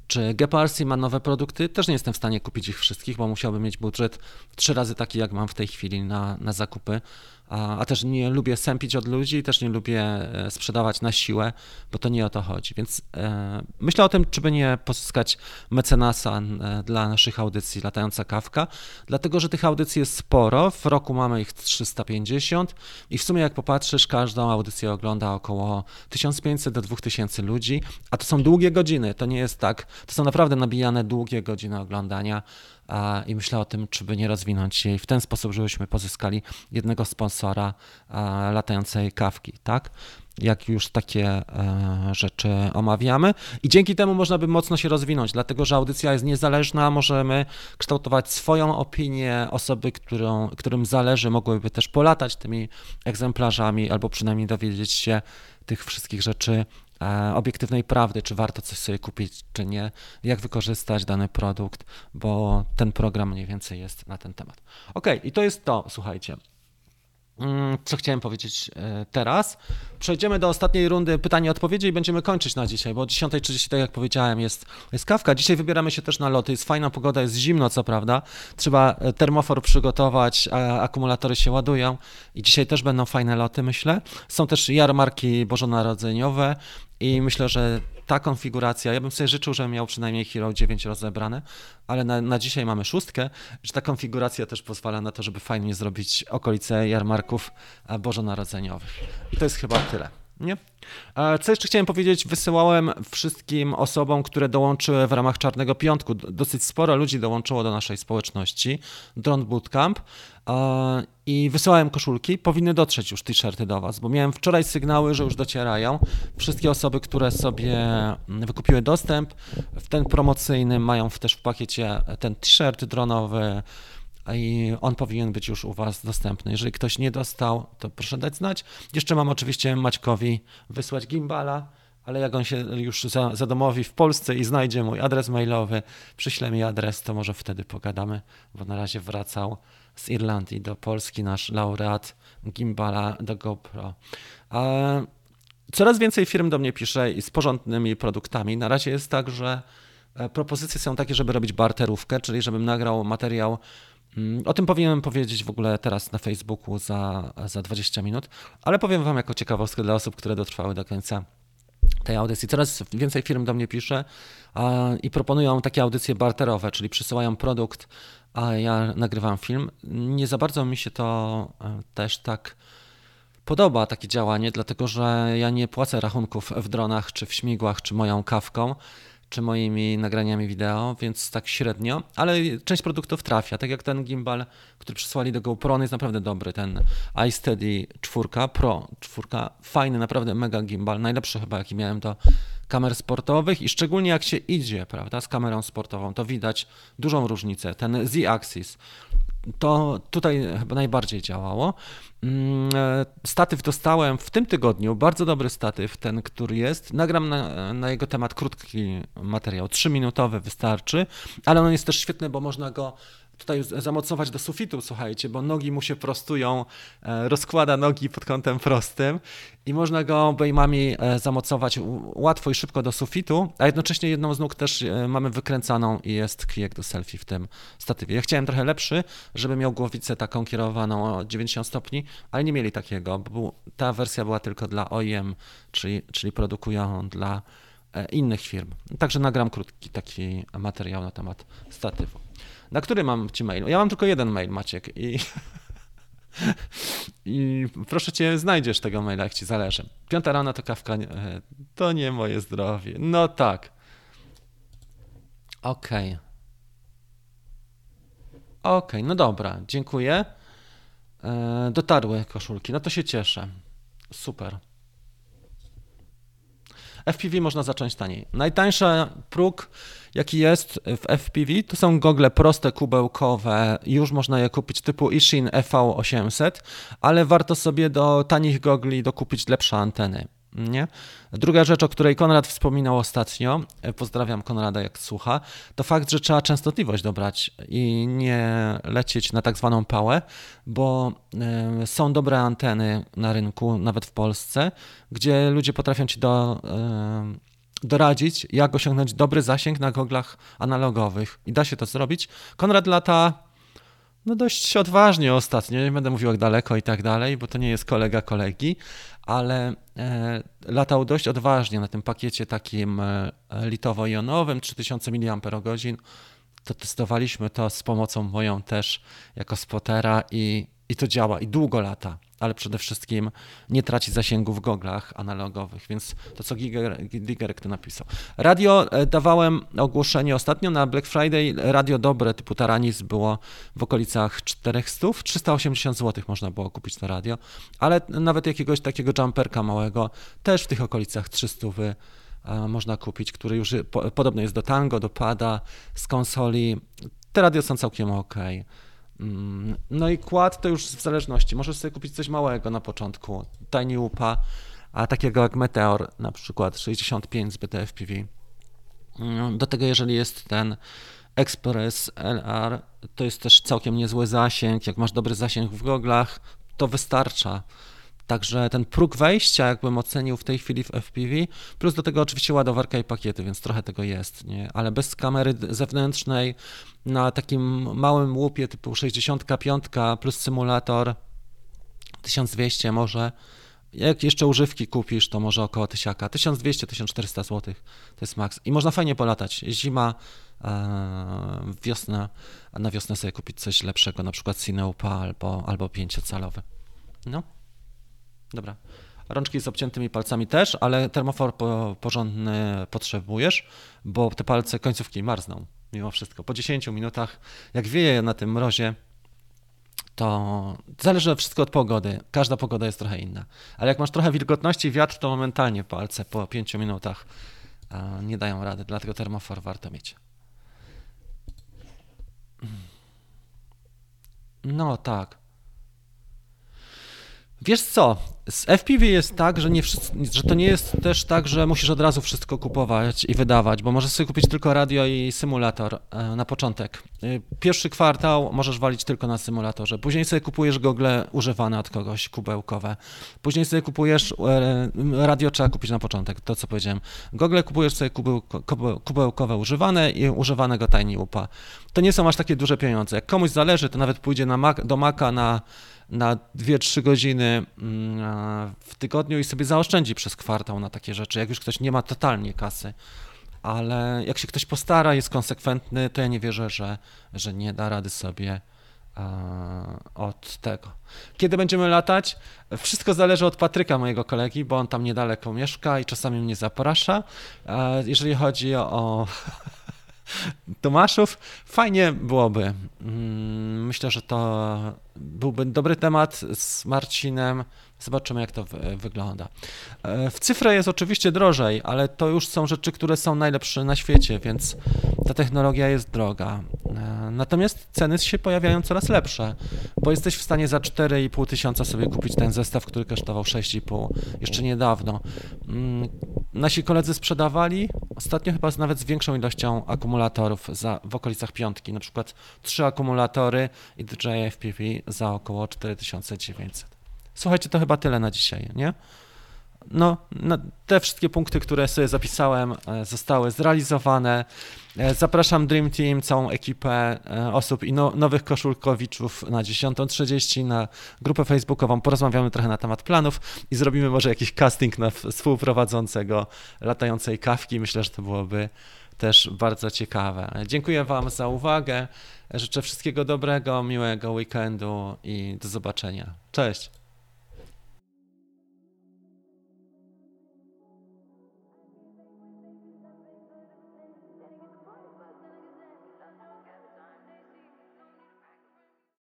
[SPEAKER 2] czy Geparsi ma nowe produkty? Też nie jestem w stanie kupić ich wszystkich, bo musiałbym mieć budżet trzy razy taki, jak mam w tej chwili na, na zakupy a, też nie lubię sępić od ludzi, też nie lubię e, sprzedawać na siłę, bo to nie o to chodzi. Więc e, myślę o tym, czy by nie pozyskać mecenasa e, dla naszych audycji Latająca Kawka, dlatego, że tych audycji jest sporo, w roku mamy ich 350 i w sumie jak popatrzysz, każdą audycję ogląda około 1500 do 2000 ludzi, a to są długie godziny, to nie jest tak, to są naprawdę nabijane długie godziny oglądania, i myślę o tym, czy by nie rozwinąć jej w ten sposób, żebyśmy pozyskali jednego sponsora latającej kawki, tak? jak już takie e, rzeczy omawiamy. I dzięki temu można by mocno się rozwinąć, dlatego że audycja jest niezależna, możemy kształtować swoją opinię, osoby, którą, którym zależy, mogłyby też polatać tymi egzemplarzami, albo przynajmniej dowiedzieć się tych wszystkich rzeczy E, obiektywnej prawdy, czy warto coś sobie kupić, czy nie, jak wykorzystać dany produkt, bo ten program mniej więcej jest na ten temat. Ok, i to jest to, słuchajcie. Mm, co chciałem powiedzieć e, teraz? Przejdziemy do ostatniej rundy pytań i odpowiedzi i będziemy kończyć na dzisiaj, bo o 10.30, tak jak powiedziałem, jest, jest kawka. Dzisiaj wybieramy się też na loty. Jest fajna pogoda, jest zimno, co prawda. Trzeba e, termofor przygotować, akumulatory się ładują i dzisiaj też będą fajne loty, myślę. Są też jarmarki bożonarodzeniowe i myślę, że ta konfiguracja, ja bym sobie życzył, żebym miał przynajmniej Hero 9 rozebrane, ale na, na dzisiaj mamy szóstkę, że ta konfiguracja też pozwala na to, żeby fajnie zrobić okolice jarmarków bożonarodzeniowych. I to jest chyba tyle. Nie? E, Co jeszcze chciałem powiedzieć? Wysyłałem wszystkim osobom, które dołączyły w ramach Czarnego Piątku. Dosyć sporo ludzi dołączyło do naszej społeczności Drone Bootcamp e, i wysyłałem koszulki. Powinny dotrzeć już t-shirty do Was, bo miałem wczoraj sygnały, że już docierają. Wszystkie osoby, które sobie mm, wykupiły dostęp w ten promocyjny, mają też w pakiecie ten t-shirt dronowy, i on powinien być już u Was dostępny. Jeżeli ktoś nie dostał, to proszę dać znać. Jeszcze mam oczywiście Maćkowi wysłać gimbala, ale jak on się już za, zadomowi w Polsce i znajdzie mój adres mailowy, przyśle mi adres, to może wtedy pogadamy, bo na razie wracał z Irlandii do Polski nasz laureat gimbala do GoPro. A Coraz więcej firm do mnie pisze i z porządnymi produktami. Na razie jest tak, że e, propozycje są takie, żeby robić barterówkę, czyli żebym nagrał materiał. mm, O tym powinienem powiedzieć w ogóle teraz na Facebooku za, za 20 minut, ale powiem Wam jako ciekawostkę dla osób, które dotrwały do końca tej audycji. Coraz więcej firm do mnie pisze a, i proponują takie audycje barterowe, czyli przysyłają produkt, a ja nagrywam film. Nie za bardzo mi się to e, też tak podoba takie działanie, dlatego że ja nie płacę rachunków w dronach, czy w śmigłach, czy moją kawką, czy moimi nagraniami wideo, więc tak średnio, ale część produktów trafia, tak jak ten gimbal, który przysłali do GoPro, on jest naprawdę dobry, ten iSteady 4 Pro. 4, fajny, naprawdę mega gimbal, najlepszy chyba jaki miałem do kamer sportowych i szczególnie jak się idzie, prawda, z kamerą sportową, to widać dużą różnicę, ten Z-Axis, to tutaj chyba najbardziej działało. Mm, e, Statyw dostałem w tym tygodniu, bardzo dobry statyw, ten, który jest. Nagram na, na jego temat krótki materiał, trzyminutowy wystarczy, ale on jest też świetny, bo można go tutaj zamocować do sufitu, słuchajcie, bo nogi mu się prostują, e, rozkłada nogi pod kątem prostym i można go obejmami e, zamocować łatwo i szybko do sufitu, a jednocześnie jedną z nóg też e, mamy wykręcaną i jest kijek do selfie w tym statywie. Ja chciałem trochę lepszy, żeby miał głowicę taką kierowaną o 90 stopni, ale nie mieli takiego, bo ta wersja była tylko dla OEM, czyli, czyli produkują dla innych firm. Także nagram krótki taki materiał na temat statywu. Na który mam ci mail? Ja mam tylko jeden mail, Maciek, i, i proszę cię, znajdziesz tego maila, jak ci zależy. Piąta rana to kawka, e, to nie moje zdrowie. No tak. Okej. Okej, no dobra, dziękuję. E, dotarły koszulki, no to się cieszę. Super. FPV można zacząć taniej. Najtańszy próg, jaki jest w FPV, to są gogle proste, kubełkowe. Już można je kupić typu Ishin EV800, ale warto sobie do tanich gogli dokupić lepsze anteny. Nie? Druga rzecz, o której Konrad wspominał ostatnio, e, pozdrawiam Konrada jak słucha, to fakt, że trzeba częstotliwość dobrać i nie lecieć na tak zwaną pałę, bo e, są dobre anteny na rynku, nawet w Polsce, gdzie ludzie potrafią ci do, e, doradzić, jak osiągnąć dobry zasięg na goglach analogowych. I da się to zrobić. Konrad lata no dość odważnie ostatnio, nie będę mówił jak daleko i tak dalej, bo to nie jest kolega kolegi, ale e, latał dość odważnie na tym pakiecie takim e, litowo-jonowym, 3000 mAh. To testowaliśmy to z pomocą moją też jako spotera i, i to działa i długo lata, ale przede wszystkim nie traci zasięgu w goglach analogowych, więc to co Giger, Gigerek tu napisał. Radio e, dawałem ogłoszenie ostatnio na Black Friday, radio dobre typu Taranis było w okolicach 400, 380 zł można było kupić to radio, ale nawet jakiegoś takiego jumperka małego też w tych okolicach 300 wy, e, można kupić, który już po, podobny jest do Tango, do Pada, z konsoli. Te radio są całkiem ok. Mm, No i kład to już w zależności. Możesz sobie kupić coś małego na początku, Tiny Upa, a takiego jak Meteor, na przykład 65 z BTFPV. Mm, Do tego, jeżeli jest ten Express LR, to jest też całkiem niezły zasięg. Jak masz dobry zasięg w goglach, to wystarcza. Także ten próg wejścia, jakbym ocenił w tej chwili w FPV, plus do tego oczywiście ładowarka i pakiety, więc trochę tego jest, nie? ale bez kamery zewnętrznej na takim małym łupie typu 65 plus symulator 1200 może. Jak jeszcze używki kupisz, to może około 1000, 1200-1400 zł to jest maks. I można fajnie polatać. Zima, e, wiosna, na wiosnę sobie kupić coś lepszego, na przykład Cineupa albo, albo 5-calowy. No. Dobra. rączki z obciętymi palcami też, ale termofor po, porządny potrzebujesz, bo te palce końcówki marzną mimo wszystko. Po 10 minutach, jak wieje na tym mrozie, to zależy wszystko od pogody. Każda pogoda jest trochę inna. Ale jak masz trochę wilgotności wiatr, to momentalnie palce po 5 minutach nie dają rady, dlatego termofor warto mieć. No tak. Wiesz co, z FPV jest tak, że, nie wszyscy, że to nie jest też tak, że musisz od razu wszystko kupować i wydawać, bo możesz sobie kupić tylko radio i symulator e, na początek. E, Pierwszy kwartał możesz walić tylko na symulatorze, później sobie kupujesz gogle używane od kogoś, kubełkowe. Później sobie kupujesz, e, radio trzeba kupić na początek, to co powiedziałem. Gogle kupujesz sobie kubełko, kube- kubełkowe używane i używanego Tiny Upa. To nie są aż takie duże pieniądze. Jak komuś zależy, to nawet pójdzie na Mac, do Maca na na 2-3 godziny mm, w tygodniu i sobie zaoszczędzi przez kwartał na takie rzeczy, jak już ktoś nie ma totalnie kasy. Ale jak się ktoś postara, jest konsekwentny, to ja nie wierzę, że, że nie da rady sobie od tego. Kiedy będziemy latać? Wszystko zależy od Patryka, mojego kolegi, bo on tam niedaleko mieszka i czasami mnie zaprasza. Jeżeli chodzi o Tomaszów, fajnie byłoby. Mm, Myślę, że to byłby dobry temat z Marcinem. Zobaczymy, jak to wy- wygląda. E, W cyfrę jest oczywiście drożej, ale to już są rzeczy, które są najlepsze na świecie, więc ta technologia jest droga. E, Natomiast ceny się pojawiają coraz lepsze, bo jesteś w stanie za 4,5 tysiąca sobie kupić ten zestaw, który kosztował 6,5 jeszcze niedawno. Mm, Nasi koledzy sprzedawali ostatnio chyba nawet z większą ilością akumulatorów za, w okolicach piątki, na przykład trzy akumulatory i DJI FPV za około 4900. Słuchajcie, to chyba tyle na dzisiaj, nie? No, te wszystkie punkty, które sobie zapisałem, e, zostały zrealizowane. E, Zapraszam Dream Team, całą ekipę e, osób i no, nowych koszulkowiczów na 10.30 na grupę facebookową. Porozmawiamy trochę na temat planów i zrobimy może jakiś casting na współprowadzącego latającej kawki. Myślę, że to byłoby też bardzo ciekawe. Dziękuję Wam za uwagę. Życzę wszystkiego dobrego, miłego weekendu i do zobaczenia. Cześć.